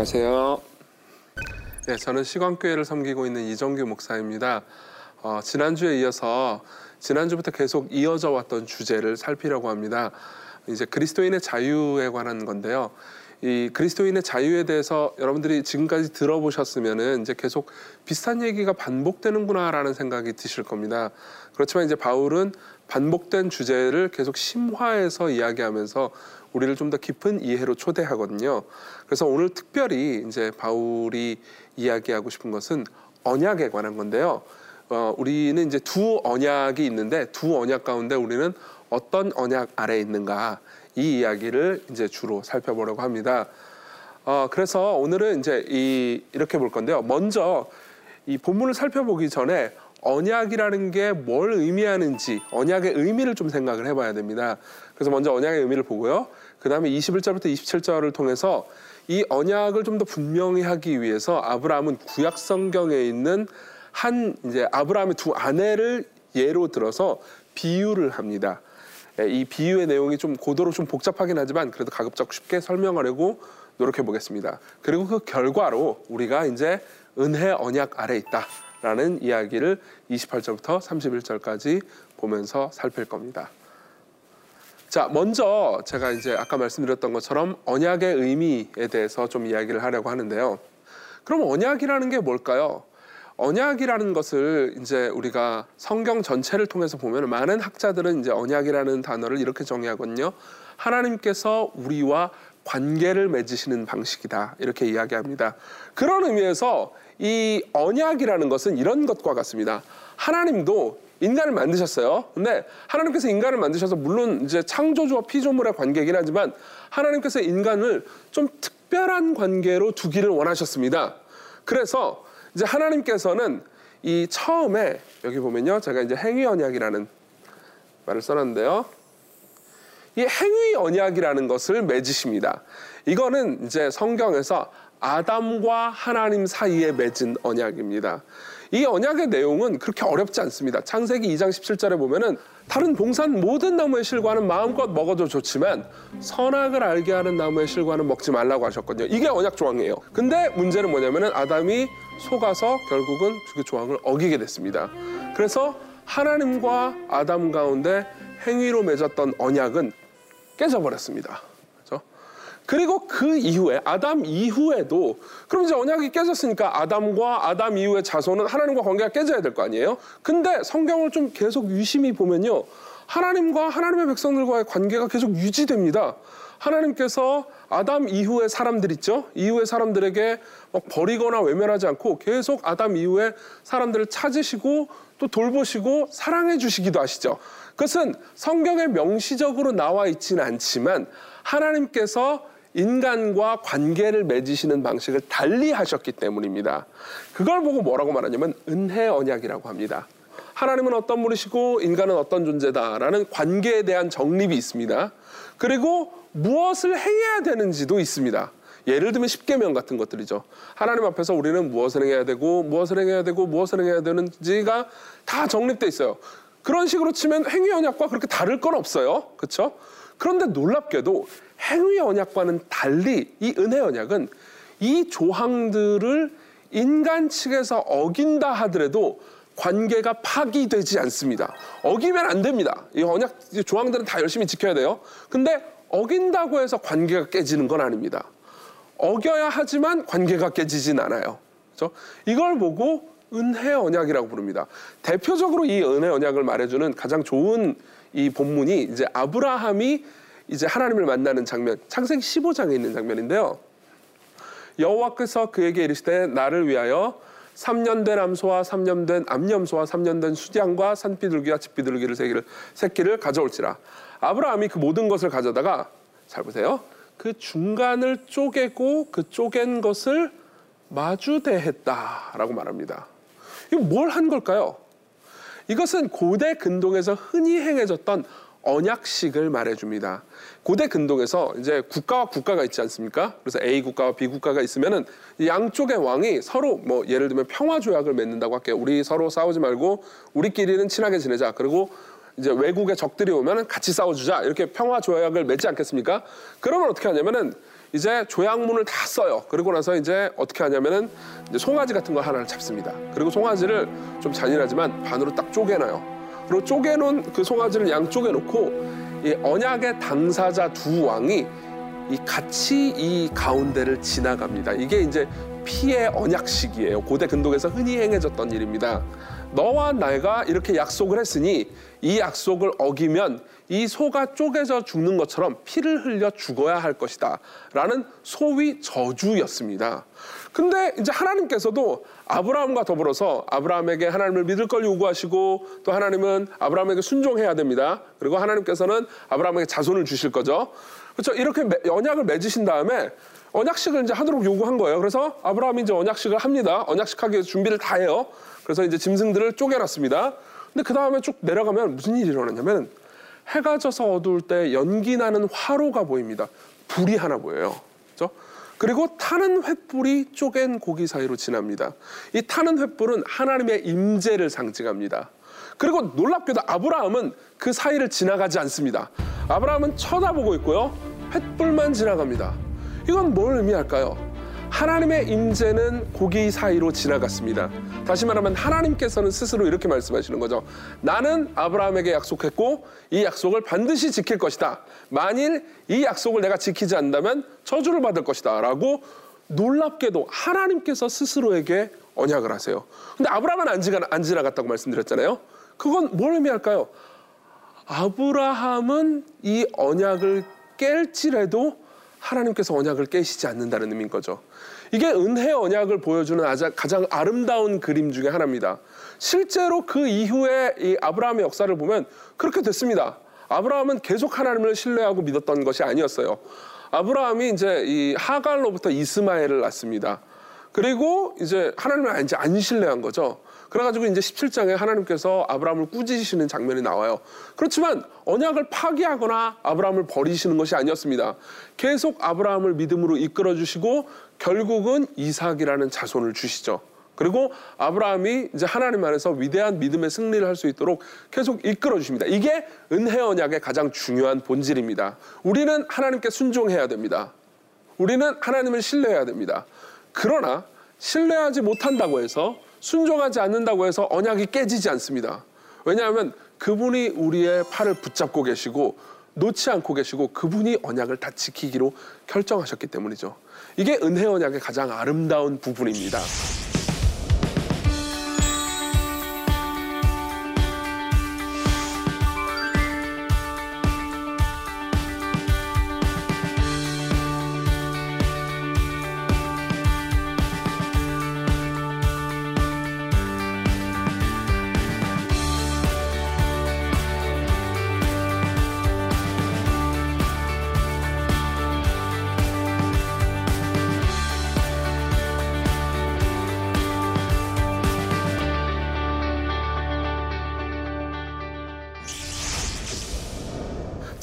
안녕하세요. 네, 저는 시광교회를 섬기고 있는 이정규 목사입니다. 어, 지난주에 이어서 지난주부터 계속 이어져 왔던 주제를 살피려고 합니다. 이제 그리스도인의 자유에 관한 건데요. 이 그리스도인의 자유에 대해서 여러분들이 지금까지 들어보셨으면은 이제 계속 비슷한 얘기가 반복되는구나라는 생각이 드실 겁니다. 그렇지만 이제 바울은 반복된 주제를 계속 심화해서 이야기하면서 우리를 좀 더 깊은 이해로 초대하거든요. 그래서 오늘 특별히 이제 바울이 이야기하고 싶은 것은 언약에 관한 건데요. 어, 우리는 이제 두 언약이 있는데 두 언약 가운데 우리는 어떤 언약 아래에 있는가 이 이야기를 이제 주로 살펴보려고 합니다. 어, 그래서 오늘은 이제 이, 이렇게 볼 건데요. 먼저 이 본문을 살펴보기 전에 언약이라는 게 뭘 의미하는지 언약의 의미를 좀 생각을 해봐야 됩니다. 그래서 먼저 언약의 의미를 보고요. 그 다음에 21절부터 27절을 통해서 이 언약을 좀 더 분명히 하기 위해서 아브라함은 구약 성경에 있는 한 이제 아브라함의 두 아내를 예로 들어서 비유를 합니다. 예, 이 비유의 내용이 좀 고도로 좀 복잡하긴 하지만 그래도 가급적 쉽게 설명하려고 노력해 보겠습니다. 그리고 그 결과로 우리가 이제 은혜 언약 아래 있다라는 이야기를 28절부터 31절까지 보면서 살필 겁니다. 자, 먼저 제가 이제 아까 말씀드렸던 것처럼 언약의 의미에 대해서 좀 이야기를 하려고 하는데요. 그럼 언약이라는 게 뭘까요? 언약이라는 것을 이제 우리가 성경 전체를 통해서 보면 많은 학자들은 이제 언약이라는 단어를 이렇게 정의하거든요. 하나님께서 우리와 관계를 맺으시는 방식이다. 이렇게 이야기합니다. 그런 의미에서 이 언약이라는 것은 이런 것과 같습니다. 하나님도 인간을 만드셨어요. 근데 하나님께서 인간을 만드셔서 물론 이제 창조주와 피조물의 관계이긴 하지만 하나님께서 인간을 좀 특별한 관계로 두기를 원하셨습니다. 그래서 이제 하나님께서는 이 처음에 여기 보면요. 제가 이제 행위 언약이라는 말을 써놨는데요. 이 행위 언약이라는 것을 맺으십니다. 이거는 이제 성경에서 아담과 하나님 사이에 맺은 언약입니다. 이 언약의 내용은 그렇게 어렵지 않습니다. 창세기 2장 17절에 보면은 다른 동산 모든 나무의 실과는 마음껏 먹어도 좋지만 선악을 알게 하는 나무의 실과는 먹지 말라고 하셨거든요. 이게 언약 조항이에요. 근데 문제는 뭐냐면은 아담이 속아서 결국은 그 조항을 어기게 됐습니다. 그래서 하나님과 아담 가운데 행위로 맺었던 언약은 깨져버렸습니다. 그리고 그 이후에 아담 이후에도 그럼 이제 언약이 깨졌으니까 아담과 아담 이후의 자손은 하나님과 관계가 깨져야 될 거 아니에요? 근데 성경을 좀 계속 유심히 보면요. 하나님과 하나님의 백성들과의 관계가 계속 유지됩니다. 하나님께서 아담 이후의 사람들 있죠? 이후의 사람들에게 막 버리거나 외면하지 않고 계속 아담 이후에 사람들을 찾으시고 또 돌보시고 사랑해 주시기도 하시죠. 그것은 성경에 명시적으로 나와 있지는 않지만 하나님께서 인간과 관계를 맺으시는 방식을 달리 하셨기 때문입니다. 그걸 보고 뭐라고 말하냐면 은혜 언약이라고 합니다. 하나님은 어떤 분이시고 인간은 어떤 존재다라는 관계에 대한 정립이 있습니다. 그리고 무엇을 해야 되는지도 있습니다. 예를 들면 십계명 같은 것들이죠. 하나님 앞에서 우리는 무엇을 해야 되고 무엇을 해야 되고 무엇을 해야 되는지가 다 정립돼 있어요. 그런 식으로 치면 행위 언약과 그렇게 다를 건 없어요. 그렇죠? 그런데 놀랍게도 행위 언약과는 달리 이 은혜 언약은 이 조항들을 인간 측에서 어긴다 하더라도 관계가 파기되지 않습니다. 어기면 안 됩니다. 이 언약 조항들은 다 열심히 지켜야 돼요. 근데 어긴다고 해서 관계가 깨지는 건 아닙니다. 어겨야 하지만 관계가 깨지진 않아요. 그렇죠? 이걸 보고 은혜 언약이라고 부릅니다. 대표적으로 이 은혜 언약을 말해주는 가장 좋은 이 본문이 이제 아브라함이 이제 하나님을 만나는 장면, 창세기 15장에 있는 장면인데요. 여호와께서 그에게 이르시되 나를 위하여 3년 된 암소와 3년 된 암염소와 3년 된 수장과 산비둘기와 집비둘기를 새끼를, 새끼를 가져올지라. 아브라함이 그 모든 것을 가져다가 잘 보세요. 그 중간을 쪼개고 그 쪼갠 것을 마주대했다라고 말합니다. 이거 뭘 한 걸까요? 이것은 고대 근동에서 흔히 행해졌던 언약식을 말해줍니다. 고대 근동에서 이제 국가와 국가가 있지 않습니까? 그래서 A 국가와 B 국가가 있으면은 양쪽의 왕이 서로 뭐 예를 들면 평화 조약을 맺는다고 할게요. 우리 서로 싸우지 말고 우리끼리는 친하게 지내자. 그리고 이제 외국의 적들이 오면은 같이 싸워주자. 이렇게 평화 조약을 맺지 않겠습니까? 그러면 어떻게 하냐면은 이제 조약문을 다 써요. 그리고 나서 이제 어떻게 하냐면은 이제 송아지 같은 걸 하나를 잡습니다. 그리고 송아지를 좀 잔인하지만 반으로 딱 쪼개놔요. 그리고 쪼개놓은 그 송아지를 양쪽에 놓고 이 언약의 당사자 두 왕이 이 같이 이 가운데를 지나갑니다. 이게 이제 피의 언약식이에요. 고대 근동에서 흔히 행해졌던 일입니다. 너와 내가 이렇게 약속을 했으니 이 약속을 어기면 이 소가 쪼개져 죽는 것처럼 피를 흘려 죽어야 할 것이다. 라는 소위 저주였습니다. 근데 이제 하나님께서도 아브라함과 더불어서 아브라함에게 하나님을 믿을 걸 요구하시고 또 하나님은 아브라함에게 순종해야 됩니다. 그리고 하나님께서는 아브라함에게 자손을 주실 거죠. 그렇죠. 이렇게 언약을 맺으신 다음에 언약식을 이제 하도록 요구한 거예요. 그래서 아브라함이 이제 언약식을 합니다. 언약식 하기 위해서 준비를 다 해요. 그래서 이제 짐승들을 쪼개놨습니다. 근데 그 다음에 쭉 내려가면 무슨 일이 일어나냐면 해가 져서 어두울 때 연기 나는 화로가 보입니다. 불이 하나 보여요. 그렇죠? 그리고 타는 횃불이 쪼갠 고기 사이로 지납니다. 이 타는 횃불은 하나님의 임재를 상징합니다. 그리고 놀랍게도 아브라함은 그 사이를 지나가지 않습니다. 아브라함은 쳐다보고 있고요. 횃불만 지나갑니다. 이건 뭘 의미할까요? 하나님의 임재는 고기 사이로 지나갔습니다. 다시 말하면 하나님께서는 스스로 이렇게 말씀하시는 거죠. 나는 아브라함에게 약속했고 이 약속을 반드시 지킬 것이다. 만일 이 약속을 내가 지키지 않는다면 저주를 받을 것이다. 라고 놀랍게도 하나님께서 스스로에게 언약을 하세요. 근데 아브라함은 안, 지가, 안 지나갔다고 말씀드렸잖아요. 그건 뭘 의미할까요? 아브라함은 이 언약을 깰지라도 하나님께서 언약을 깨시지 않는다는 의미인 거죠. 이게 은혜 언약을 보여주는 가장 아름다운 그림 중에 하나입니다. 실제로 그 이후에 이 아브라함의 역사를 보면 그렇게 됐습니다. 아브라함은 계속 하나님을 신뢰하고 믿었던 것이 아니었어요. 아브라함이 이제 이 하갈로부터 이스마엘을 낳습니다. 그리고 이제 하나님을 이제 안 신뢰한 거죠. 그래가지고 이제 17장에 하나님께서 아브라함을 꾸짖으시는 장면이 나와요. 그렇지만 언약을 파기하거나 아브라함을 버리시는 것이 아니었습니다. 계속 아브라함을 믿음으로 이끌어 주시고 결국은 이삭이라는 자손을 주시죠. 그리고 아브라함이 이제 하나님 안에서 위대한 믿음의 승리를 할 수 있도록 계속 이끌어 주십니다. 이게 은혜 언약의 가장 중요한 본질입니다. 우리는 하나님께 순종해야 됩니다. 우리는 하나님을 신뢰해야 됩니다. 그러나 신뢰하지 못한다고 해서 순종하지 않는다고 해서 언약이 깨지지 않습니다. 왜냐하면 그분이 우리의 팔을 붙잡고 계시고 놓지 않고 계시고 그분이 언약을 다 지키기로 결정하셨기 때문이죠. 이게 은혜 언약의 가장 아름다운 부분입니다.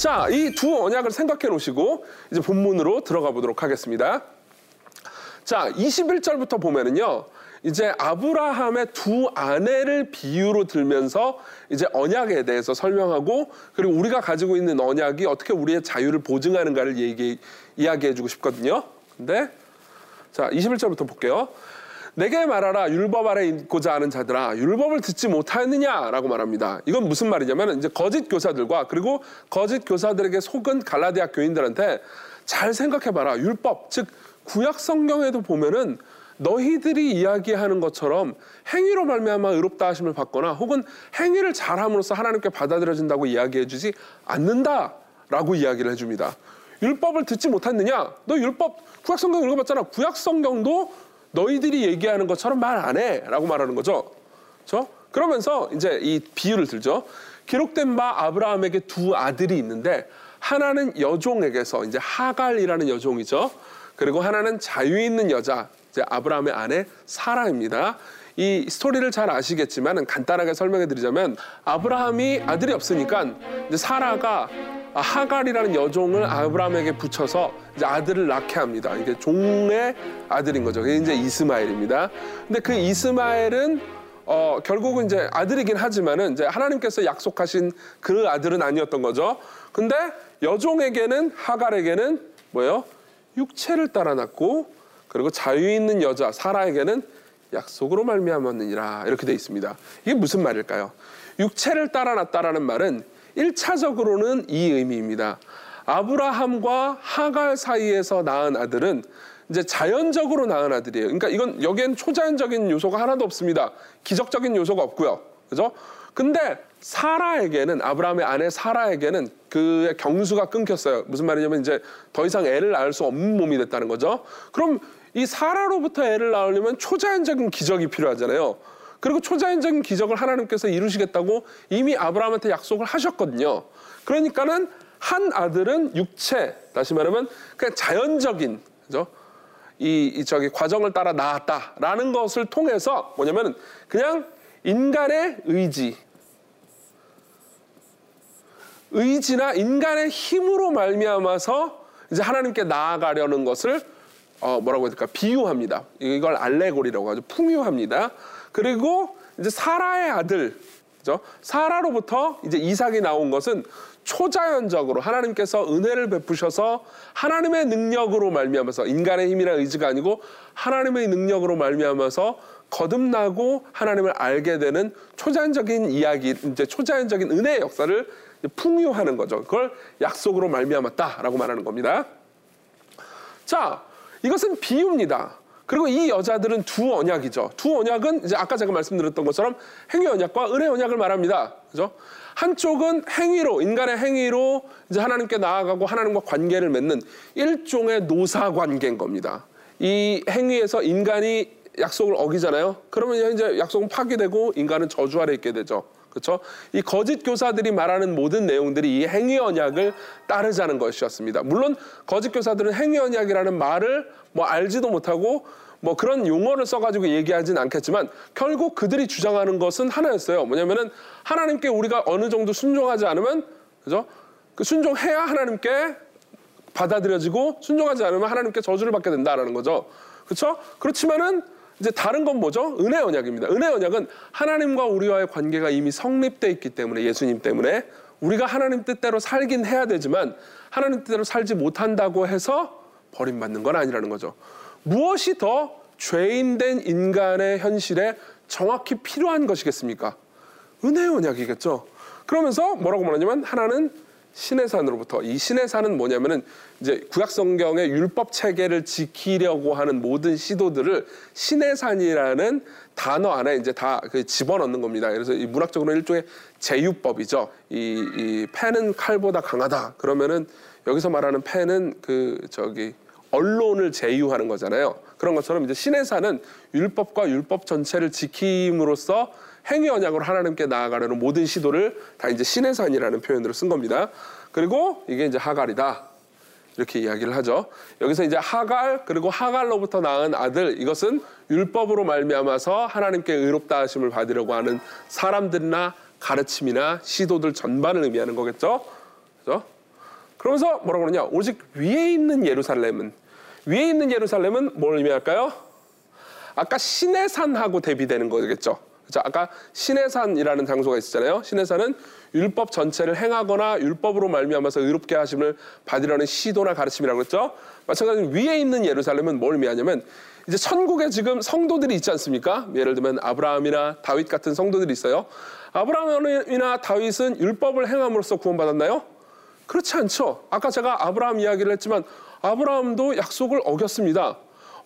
자, 이 두 언약을 생각해 놓으시고 이제 본문으로 들어가 보도록 하겠습니다. 자, 21절부터 보면은요. 이제 아브라함의 두 아내를 비유로 들면서 이제 언약에 대해서 설명하고 그리고 우리가 가지고 있는 언약이 어떻게 우리의 자유를 보증하는가를 얘기, 이야기해 주고 싶거든요. 근데 자, 21절부터 볼게요. 내게 말하라 율법 아래 있고자 하는 자들아 율법을 듣지 못하였느냐라고 말합니다. 이건 무슨 말이냐면 이제 거짓 교사들과 그리고 거짓 교사들에게 속은 갈라디아 교인들한테 잘 생각해봐라 율법 즉 구약 성경에도 보면은 너희들이 이야기하는 것처럼 행위로 말미암아 의롭다 하심을 받거나 혹은 행위를 잘함으로써 하나님께 받아들여진다고 이야기해주지 않는다라고 이야기를 해줍니다. 율법을 듣지 못했느냐? 너 율법 구약 성경 읽어봤잖아. 구약 성경도 너희들이 얘기하는 것처럼 말 안 해. 라고 말하는 거죠. 그렇죠? 그러면서 이제 이 비유를 들죠. 기록된 바 아브라함에게 두 아들이 있는데 하나는 여종에게서 이제 하갈이라는 여종이죠. 그리고 하나는 자유 있는 여자, 이제 아브라함의 아내 사라입니다. 이 스토리를 잘 아시겠지만 간단하게 설명해 드리자면 아브라함이 아들이 없으니까 사라가 아, 하갈이라는 여종을 아브라함에게 붙여서 이제 아들을 낳게 합니다. 이게 종의 아들인 거죠. 그게 이제 이스마엘입니다. 근데 그 이스마엘은 어, 결국은 이제 아들이긴 하지만은 이제 하나님께서 약속하신 그 아들은 아니었던 거죠. 근데 여종에게는 하갈에게는 뭐예요? 육체를 따라 낳고 그리고 자유 있는 여자 사라에게는 약속으로 말미암았느니라 이렇게 돼 있습니다. 이게 무슨 말일까요? 육체를 따라 낳다라는 말은 일차적으로는 이 의미입니다. 아브라함과 하갈 사이에서 낳은 아들은 이제 자연적으로 낳은 아들이에요. 그러니까 이건 여기엔 초자연적인 요소가 하나도 없습니다. 기적적인 요소가 없고요. 그죠? 근데 사라에게는 아브라함의 아내 사라에게는 그의 경수가 끊겼어요. 무슨 말이냐면 이제 더 이상 애를 낳을 수 없는 몸이 됐다는 거죠. 그럼 이 사라로부터 애를 낳으려면 초자연적인 기적이 필요하잖아요. 그리고 초자연적인 기적을 하나님께서 이루시겠다고 이미 아브라함한테 약속을 하셨거든요. 그러니까는 한 아들은 육체, 다시 말하면 그냥 자연적인 그죠? 이, 이 저기 과정을 따라 낳았다라는 것을 통해서 뭐냐면 그냥 인간의 의지, 의지나 인간의 힘으로 말미암아서 이제 하나님께 나아가려는 것을 어 뭐라고 해야 될까 비유합니다. 이걸 알레고리라고 하죠. 풍유합니다. 그리고 이제 사라의 아들, 그죠? 사라로부터 이제 이삭이 나온 것은 초자연적으로 하나님께서 은혜를 베푸셔서 하나님의 능력으로 말미암아서 인간의 힘이나 의지가 아니고 하나님의 능력으로 말미암아서 거듭나고 하나님을 알게 되는 초자연적인 이야기, 이제 초자연적인 은혜의 역사를 풍요하는 거죠. 그걸 약속으로 말미암았다라고 말하는 겁니다. 자, 이것은 비유입니다. 그리고 이 여자들은 두 언약이죠. 두 언약은 이제 아까 제가 말씀드렸던 것처럼 행위 언약과 은혜 언약을 말합니다. 그죠? 한쪽은 행위로 인간의 행위로 이제 하나님께 나아가고 하나님과 관계를 맺는 일종의 노사 관계인 겁니다. 이 행위에서 인간이 약속을 어기잖아요. 그러면 이제 약속은 파괴되고 인간은 저주 아래 있게 되죠. 그렇죠? 이 거짓 교사들이 말하는 모든 내용들이 이 행위 언약을 따르자는 것이었습니다. 물론 거짓 교사들은 행위 언약이라는 말을 뭐 알지도 못하고 뭐 그런 용어를 써가지고 얘기하진 않겠지만 결국 그들이 주장하는 것은 하나였어요. 뭐냐면은 하나님께 우리가 어느 정도 순종하지 않으면 그죠? 그 순종해야 하나님께 받아들여지고 순종하지 않으면 하나님께 저주를 받게 된다라는 거죠. 그렇죠? 그렇지만은 이제 다른 건 뭐죠? 은혜 언약입니다. 은혜 언약은 하나님과 우리와의 관계가 이미 성립돼 있기 때문에 예수님 때문에 우리가 하나님 뜻대로 살긴 해야 되지만 하나님 뜻대로 살지 못한다고 해서 버림받는 건 아니라는 거죠. 무엇이 더 죄인된 인간의 현실에 정확히 필요한 것이겠습니까? 은혜 언약이겠죠. 그러면서 뭐라고 말하냐면 하나는 신의 산으로부터 이 신의 산은 뭐냐면은 이제 구약 성경의 율법 체계를 지키려고 하는 모든 시도들을 신의 산이라는 단어 안에 이제 다그 집어넣는 겁니다. 그래서 이 문학적으로 일종의 제유법이죠. 이, 이 펜은 칼보다 강하다. 그러면은 여기서 말하는 펜은 그 저기 언론을 제휴하는 거잖아요. 그런 것처럼 이제 신의 산은 율법과 율법 전체를 지킴으로써 행위 언약으로 하나님께 나아가려는 모든 시도를 다 이제 신의 산이라는 표현으로 쓴 겁니다. 그리고 이게 이제 하갈이다. 이렇게 이야기를 하죠. 여기서 이제 하갈 그리고 하갈로부터 낳은 아들 이것은 율법으로 말미암아서 하나님께 의롭다 하심을 받으려고 하는 사람들이나 가르침이나 시도들 전반을 의미하는 거겠죠. 그죠? 그러면서 뭐라고 그러냐? 오직 위에 있는 예루살렘은 위에 있는 예루살렘은 뭘 의미할까요? 아까 신의 산하고 대비되는 거겠죠. 그죠? 아까 신의 산이라는 장소가 있었잖아요. 신의 산은 율법 전체를 행하거나 율법으로 말미암아서 의롭게 하심을 받으려는 시도나 가르침이라고 했죠. 마찬가지로 위에 있는 예루살렘은 뭘 의미하냐면 이제 천국에 지금 성도들이 있지 않습니까? 예를 들면 아브라함이나 다윗 같은 성도들이 있어요. 아브라함이나 다윗은 율법을 행함으로써 구원받았나요? 그렇지 않죠. 아까 제가 아브라함 이야기를 했지만 아브라함도 약속을 어겼습니다.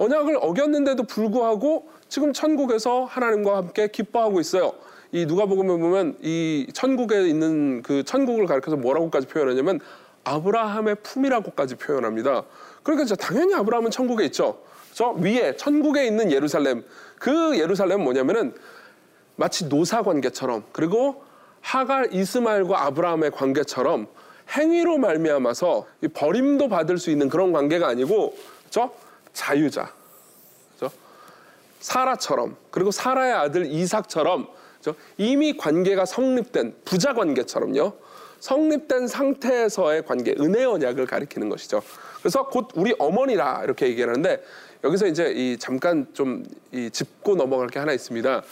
언약을 어겼는데도 불구하고 지금 천국에서 하나님과 함께 기뻐하고 있어요. 이 누가복음에 보면 이 천국에 있는 그 천국을 가리켜서 뭐라고까지 표현하냐면 아브라함의 품이라고까지 표현합니다. 그러니까 당연히 아브라함은 천국에 있죠. 저 위에 천국에 있는 예루살렘 그 예루살렘은 뭐냐면은 마치 노사 관계처럼 그리고 하갈 이스마엘과 아브라함의 관계처럼 행위로 말미암아서 버림도 받을 수 있는 그런 관계가 아니고 저 자유자, 그죠? 사라처럼 그리고 사라의 아들 이삭처럼 그죠? 이미 관계가 성립된 부자 관계처럼요. 성립된 상태에서의 관계, 은혜 언약을 가리키는 것이죠. 그래서 곧 우리 어머니라 이렇게 얘기하는데 여기서 이제 이 잠깐 좀 이 짚고 넘어갈 게 하나 있습니다.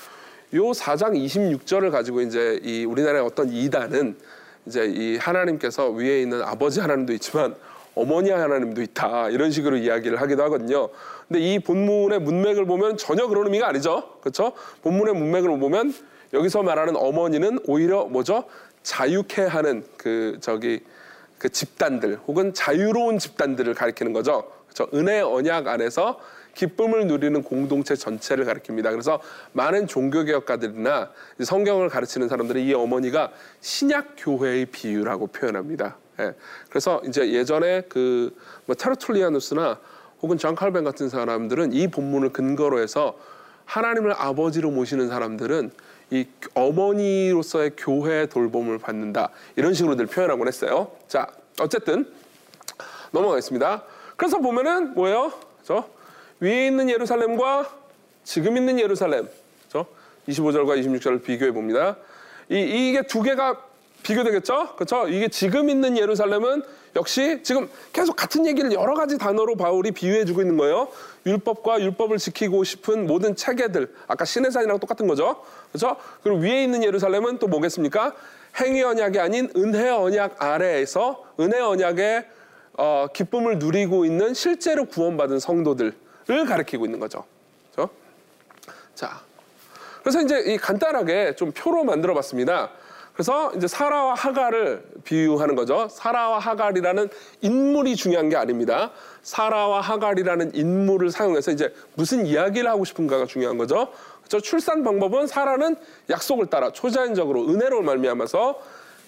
요 4장 26절을 가지고 이제 이 우리나라의 어떤 이단은 이제 이 하나님께서 위에 있는 아버지 하나님도 있지만 어머니 하나님도 있다 이런 식으로 이야기를 하기도 하거든요. 근데 이 본문의 문맥을 보면 전혀 그런 의미가 아니죠. 그렇죠? 본문의 문맥을 보면 여기서 말하는 어머니는 오히려 뭐죠? 자유케 하는 그 저기 그 집단들 혹은 자유로운 집단들을 가리키는 거죠. 그렇죠? 은혜 언약 안에서 기쁨을 누리는 공동체 전체를 가리킵니다. 그래서 많은 종교개혁가들이나 성경을 가르치는 사람들이 이 어머니가 신약 교회의 비유라고 표현합니다. 예. 그래서 이제 예전에 그뭐 테르툴리아누스나 혹은 존 칼빈 같은 사람들은 이 본문을 근거로 해서 하나님을 아버지로 모시는 사람들은 이 어머니로서의 교회 돌봄을 받는다 이런 식으로들 표현하곤 했어요. 자 어쨌든 넘어가겠습니다. 그래서 보면은 뭐예요? 저 위에 있는 예루살렘과 지금 있는 예루살렘, 저 25절과 26절을 비교해 봅니다. 이 이게 두 개가 비교되겠죠? 그렇죠? 이게 지금 있는 예루살렘은 역시 지금 계속 같은 얘기를 여러 가지 단어로 바울이 비유해 주고 있는 거예요. 율법과 율법을 지키고 싶은 모든 체계들, 아까 신의 산이랑 똑같은 거죠. 그렇죠? 그리고 위에 있는 예루살렘은 또 뭐겠습니까? 행위 언약이 아닌 은혜 언약 아래에서 은혜 언약의 어, 기쁨을 누리고 있는 실제로 구원받은 성도들 을 가리키고 있는 거죠. 그렇죠? 자, 그래서 이제 이 간단하게 좀 표로 만들어 봤습니다. 그래서 이제 사라와 하갈을 비유하는 거죠. 사라와 하갈이라는 인물이 중요한 게 아닙니다. 사라와 하갈이라는 인물을 사용해서 이제 무슨 이야기를 하고 싶은가가 중요한 거죠. 저 출산 방법은 사라는 약속을 따라 초자연적으로 은혜로 말미암아서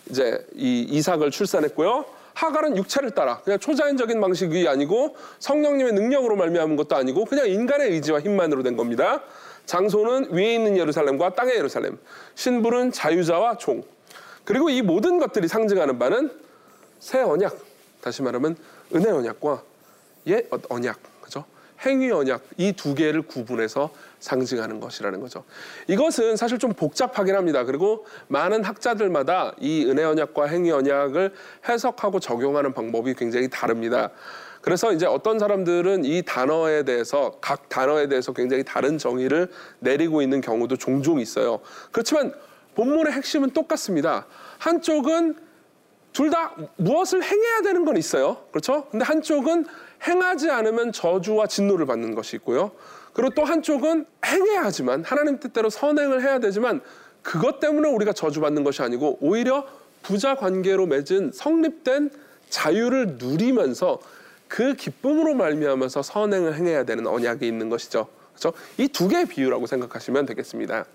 이제 이 이삭을 출산했고요. 하갈은 육체를 따라 그냥 초자연적인 방식이 아니고 성령님의 능력으로 말미암은 것도 아니고 그냥 인간의 의지와 힘만으로 된 겁니다. 장소는 위에 있는 예루살렘과 땅의 예루살렘. 신부는 자유자와 종. 그리고 이 모든 것들이 상징하는 바는 새 언약, 다시 말하면 은혜 언약과 예 언약, 그죠? 행위 언약 이 두 개를 구분해서 상징하는 것이라는 거죠. 이것은 사실 좀 복잡하긴 합니다. 그리고 많은 학자들마다 이 은혜 언약과 행위 언약을 해석하고 적용하는 방법이 굉장히 다릅니다. 그래서 이제 어떤 사람들은 이 단어에 대해서 각 단어에 대해서 굉장히 다른 정의를 내리고 있는 경우도 종종 있어요. 그렇지만 본문의 핵심은 똑같습니다. 한쪽은 둘 다 무엇을 행해야 되는 건 있어요. 그렇죠? 근데 한쪽은 행하지 않으면 저주와 진노를 받는 것이 있고요. 그리고 또 한쪽은 행해야 하지만 하나님 뜻대로 선행을 해야 되지만 그것 때문에 우리가 저주받는 것이 아니고 오히려 부자 관계로 맺은 성립된 자유를 누리면서 그 기쁨으로 말미암아서 선행을 행해야 되는 언약이 있는 것이죠. 그렇죠? 이 두 개의 비유라고 생각하시면 되겠습니다.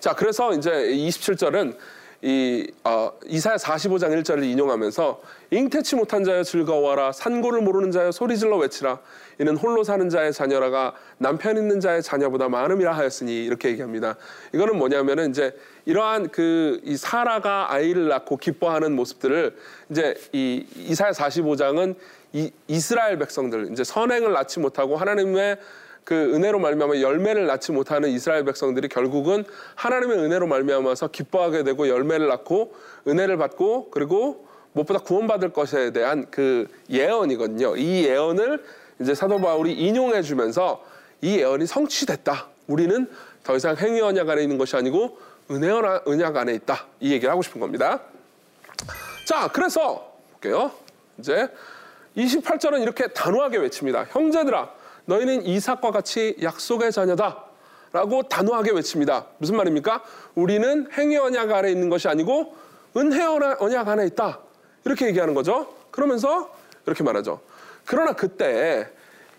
자, 그래서 이제 27절은 이 어, 이사야 45장 1절을 인용하면서 잉태치 못한 자여 즐거워하라 산고를 모르는 자여 소리질러 외치라 이는 홀로 사는 자의 자녀라가 남편 있는 자의 자녀보다 많음이라 하였으니 이렇게 얘기합니다. 이거는 뭐냐면은 이제 이러한 그 이 사라가 아이를 낳고 기뻐하는 모습들을 이제 이 이사야 45장은 이 이스라엘 백성들 이제 선행을 낳지 못하고 하나님의 그 은혜로 말미암아 열매를 낳지 못하는 이스라엘 백성들이 결국은 하나님의 은혜로 말미암아서 기뻐하게 되고 열매를 낳고 은혜를 받고 그리고 무엇보다 구원받을 것에 대한 그 예언이거든요. 이 예언을 이제 사도 바울이 인용해 주면서 이 예언이 성취됐다. 우리는 더 이상 행위 언약 안에 있는 것이 아니고 은혜 언약 안에 있다. 이 얘기를 하고 싶은 겁니다. 자, 그래서 볼게요. 이제 28절은 이렇게 단호하게 외칩니다. 형제들아, 너희는 이삭과 같이 약속의 자녀다. 라고 단호하게 외칩니다. 무슨 말입니까? 우리는 행위 언약 아래 있는 것이 아니고 은혜 언약 안에 있다. 이렇게 얘기하는 거죠. 그러면서 이렇게 말하죠. 그러나 그때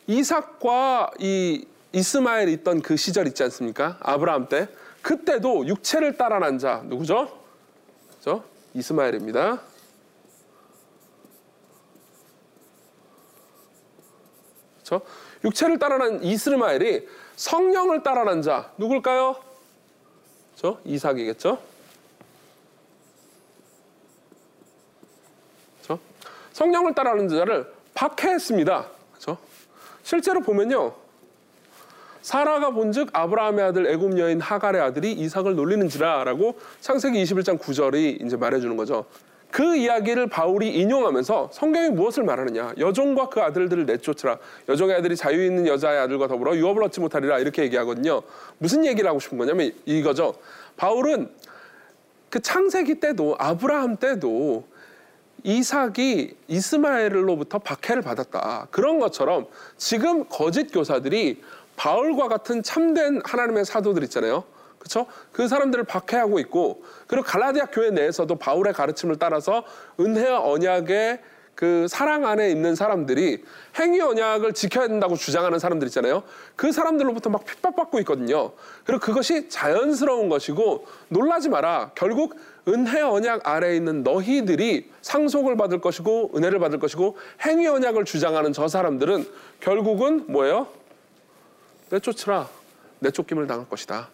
이삭과 이 이스마엘이 있던 그 시절 있지 않습니까? 아브라함 때. 그때도 육체를 따라 난 자, 누구죠? 저 이스마엘입니다. 그렇죠? 육체를 따라난 이스마엘이 성령을 따라난 자 누굴까요? 저 이삭이겠죠. 저 성령을 따라하는 자를 박해했습니다. 그렇죠? 실제로 보면요. 사라가 본즉 아브라함의 아들 애굽 여인 하갈의 아들이 이삭을 놀리는지라라고 창세기 21장 9절이 이제 말해 주는 거죠. 그 이야기를 바울이 인용하면서 성경이 무엇을 말하느냐. 여종과 그 아들들을 내쫓으라. 여종의 아들이 자유 있는 여자의 아들과 더불어 유업을 얻지 못하리라. 이렇게 얘기하거든요. 무슨 얘기를 하고 싶은 거냐면 이거죠. 바울은 그 창세기 때도 아브라함 때도 이삭이 이스마엘로부터 박해를 받았다. 그런 것처럼 지금 거짓 교사들이 바울과 같은 참된 하나님의 사도들 있잖아요. 그렇죠? 그 사람들을 박해하고 있고 그리고 갈라디아 교회 내에서도 바울의 가르침을 따라서 은혜와 언약의 그 사랑 안에 있는 사람들이 행위 언약을 지켜야 된다고 주장하는 사람들 있잖아요. 그 사람들로부터 막 핍박받고 있거든요. 그리고 그것이 자연스러운 것이고 놀라지 마라. 결국 은혜 언약 아래에 있는 너희들이 상속을 받을 것이고 은혜를 받을 것이고 행위 언약을 주장하는 저 사람들은 결국은 뭐예요? 내쫓으라. 내쫓김을 당할 것이다.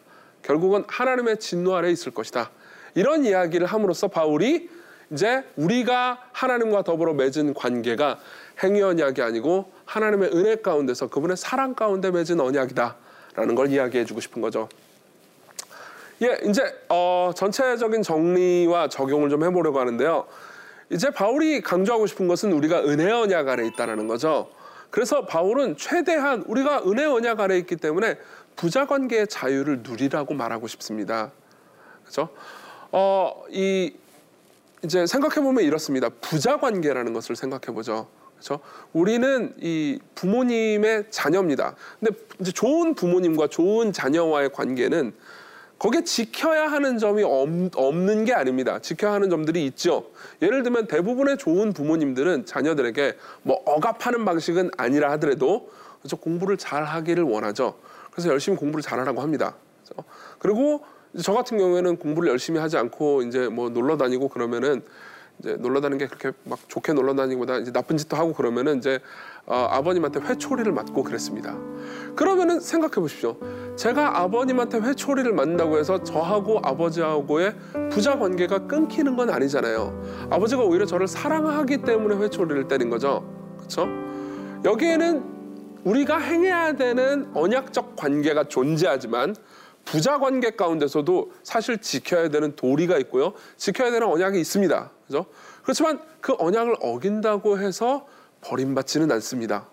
결국은 하나님의 진노 아래 있을 것이다. 이런 이야기를 함으로써 바울이 이제 우리가 하나님과 더불어 맺은 관계가 행위 언약이 아니고 하나님의 은혜 가운데서 그분의 사랑 가운데 맺은 언약이다라는 걸 이야기해 주고 싶은 거죠. 예, 이제 어, 전체적인 정리와 적용을 좀 해보려고 하는데요. 이제 바울이 강조하고 싶은 것은 우리가 은혜 언약 아래 있다라는 거죠. 그래서 바울은 최대한 우리가 은혜 언약 아래 있기 때문에 부자 관계의 자유를 누리라고 말하고 싶습니다. 그렇죠? 어, 이 이제 생각해 보면 이렇습니다. 부자 관계라는 것을 생각해 보죠. 그렇죠? 우리는 이 부모님의 자녀입니다. 근데 이제 좋은 부모님과 좋은 자녀와의 관계는 거기에 지켜야 하는 점이 없는 게 아닙니다. 지켜야 하는 점들이 있죠. 예를 들면 대부분의 좋은 부모님들은 자녀들에게 뭐 억압하는 방식은 아니라 하더라도 그렇죠? 공부를 잘 하기를 원하죠. 그래서 열심히 공부를 잘하라고 합니다. 그리고 저 같은 경우에는 공부를 열심히 하지 않고 이제 뭐 놀러 다니고 그러면은 이제 놀러 다니는 게 그렇게 막 좋게 놀러 다니기보다 이제 나쁜 짓도 하고 그러면은 이제 어, 아버님한테 회초리를 맞고 그랬습니다. 그러면은 생각해 보십시오. 제가 아버님한테 회초리를 맞는다고 해서 저하고 아버지하고의 부자 관계가 끊기는 건 아니잖아요. 아버지가 오히려 저를 사랑하기 때문에 회초리를 때린 거죠. 그렇죠? 여기에는 우리가 행해야 되는 언약적 관계가 존재하지만 부자 관계 가운데서도 사실 지켜야 되는 도리가 있고요. 지켜야 되는 언약이 있습니다. 그죠? 그렇지만 그 언약을 어긴다고 해서 버림받지는 않습니다.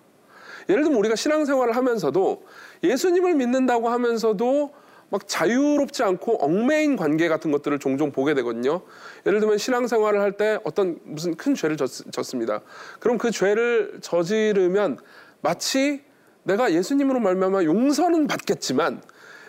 예를 들면 우리가 신앙생활을 하면서도 예수님을 믿는다고 하면서도 막 자유롭지 않고 얽매인 관계 같은 것들을 종종 보게 되거든요. 예를 들면 신앙생활을 할 때 어떤 무슨 큰 죄를 졌, 졌습니다. 그럼 그 죄를 저지르면 마치 내가 예수님으로 말미암아 용서는 받겠지만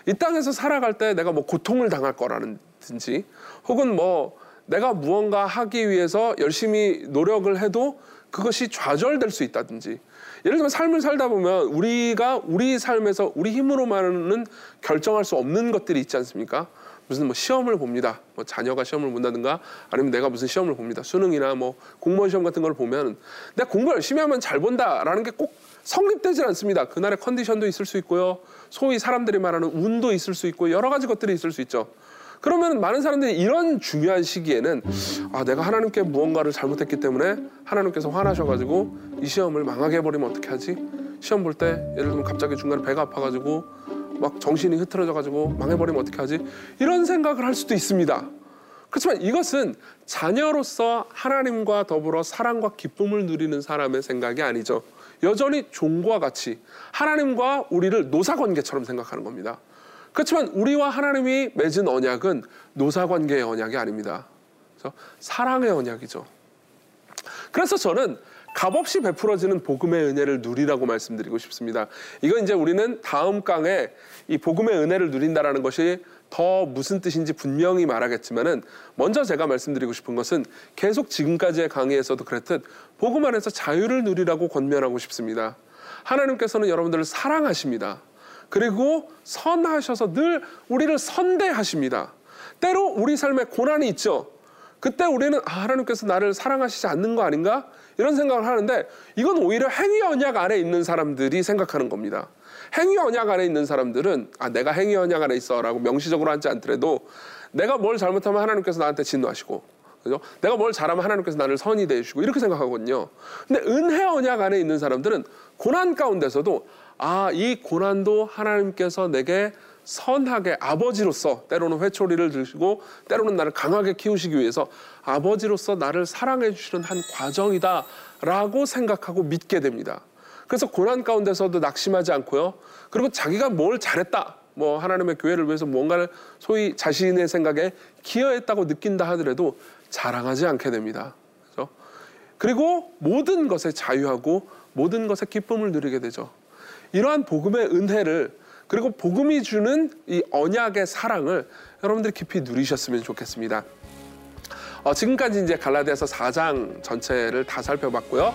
이 땅에서 살아갈 때 내가 뭐 고통을 당할 거라든지 혹은 뭐 내가 무언가 하기 위해서 열심히 노력을 해도 그것이 좌절될 수 있다든지 예를 들면 삶을 살다 보면 우리가 우리 삶에서 우리 힘으로만은 결정할 수 없는 것들이 있지 않습니까? 무슨 뭐 시험을 봅니다. 뭐 자녀가 시험을 본다든가 아니면 내가 무슨 시험을 봅니다. 수능이나 뭐 공무원 시험 같은 걸 보면 내가 공부 열심히 하면 잘 본다라는 게꼭 성립되지 않습니다. 그날의 컨디션도 있을 수 있고요. 소위 사람들이 말하는 운도 있을 수 있고 여러 가지 것들이 있을 수 있죠. 그러면 많은 사람들이 이런 중요한 시기에는 아 내가 하나님께 무언가를 잘못했기 때문에 하나님께서 화나셔가지고 이 시험을 망하게 해버리면 어떻게 하지? 시험 볼 때 예를 들면 갑자기 중간에 배가 아파가지고 막 정신이 흐트러져가지고 망해버리면 어떻게 하지? 이런 생각을 할 수도 있습니다. 그렇지만 이것은 자녀로서 하나님과 더불어 사랑과 기쁨을 누리는 사람의 생각이 아니죠. 여전히 종과 같이 하나님과 우리를 노사관계처럼 생각하는 겁니다. 그렇지만 우리와 하나님이 맺은 언약은 노사관계의 언약이 아닙니다. 사랑의 언약이죠. 그래서 저는 값없이 베풀어지는 복음의 은혜를 누리라고 말씀드리고 싶습니다. 이건 이제 우리는 다음 강에 이 복음의 은혜를 누린다라는 것이 더 무슨 뜻인지 분명히 말하겠지만은 먼저 제가 말씀드리고 싶은 것은 계속 지금까지의 강의에서도 그랬듯 복음 안에서 자유를 누리라고 권면하고 싶습니다. 하나님께서는 여러분들을 사랑하십니다. 그리고 선하셔서 늘 우리를 선대하십니다. 때로 우리 삶에 고난이 있죠. 그때 우리는 아, 하나님께서 나를 사랑하시지 않는 거 아닌가? 이런 생각을 하는데 이건 오히려 행위 언약 아래 있는 사람들이 생각하는 겁니다. 행위 언약 안에 있는 사람들은 아 내가 행위 언약 안에 있어라고 명시적으로 하지 않더라도 내가 뭘 잘못하면 하나님께서 나한테 진노하시고 그죠? 내가 뭘 잘하면 하나님께서 나를 선이 대주시고 이렇게 생각하거든요. 근데 은혜 언약 안에 있는 사람들은 고난 가운데서도 아 이 고난도 하나님께서 내게 선하게 아버지로서 때로는 회초리를 드시고 때로는 나를 강하게 키우시기 위해서 아버지로서 나를 사랑해 주시는 한 과정이다라고 생각하고 믿게 됩니다. 그래서 고난 가운데서도 낙심하지 않고요. 그리고 자기가 뭘 잘했다. 뭐 하나님의 교회를 위해서 뭔가를 소위 자신의 생각에 기여했다고 느낀다 하더라도 자랑하지 않게 됩니다. 그렇죠? 그리고 모든 것에 자유하고 모든 것에 기쁨을 누리게 되죠. 이러한 복음의 은혜를 그리고 복음이 주는 이 언약의 사랑을 여러분들이 깊이 누리셨으면 좋겠습니다. 어, 지금까지 이제 갈라디아서 4장 전체를 다 살펴봤고요.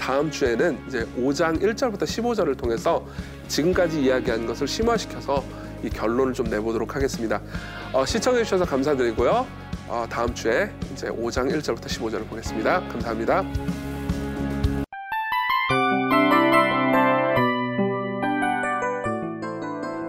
다음 주에는 이제 5장 1절부터 15절을 통해서 지금까지 이야기한 것을 심화시켜서 이 결론을 좀 내보도록 하겠습니다. 어, 시청해 주셔서 감사드리고요. 어, 다음 주에 이제 5장 1절부터 15절을 보겠습니다. 감사합니다.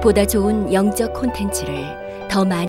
보다 좋은 영적 콘텐츠를 더 많이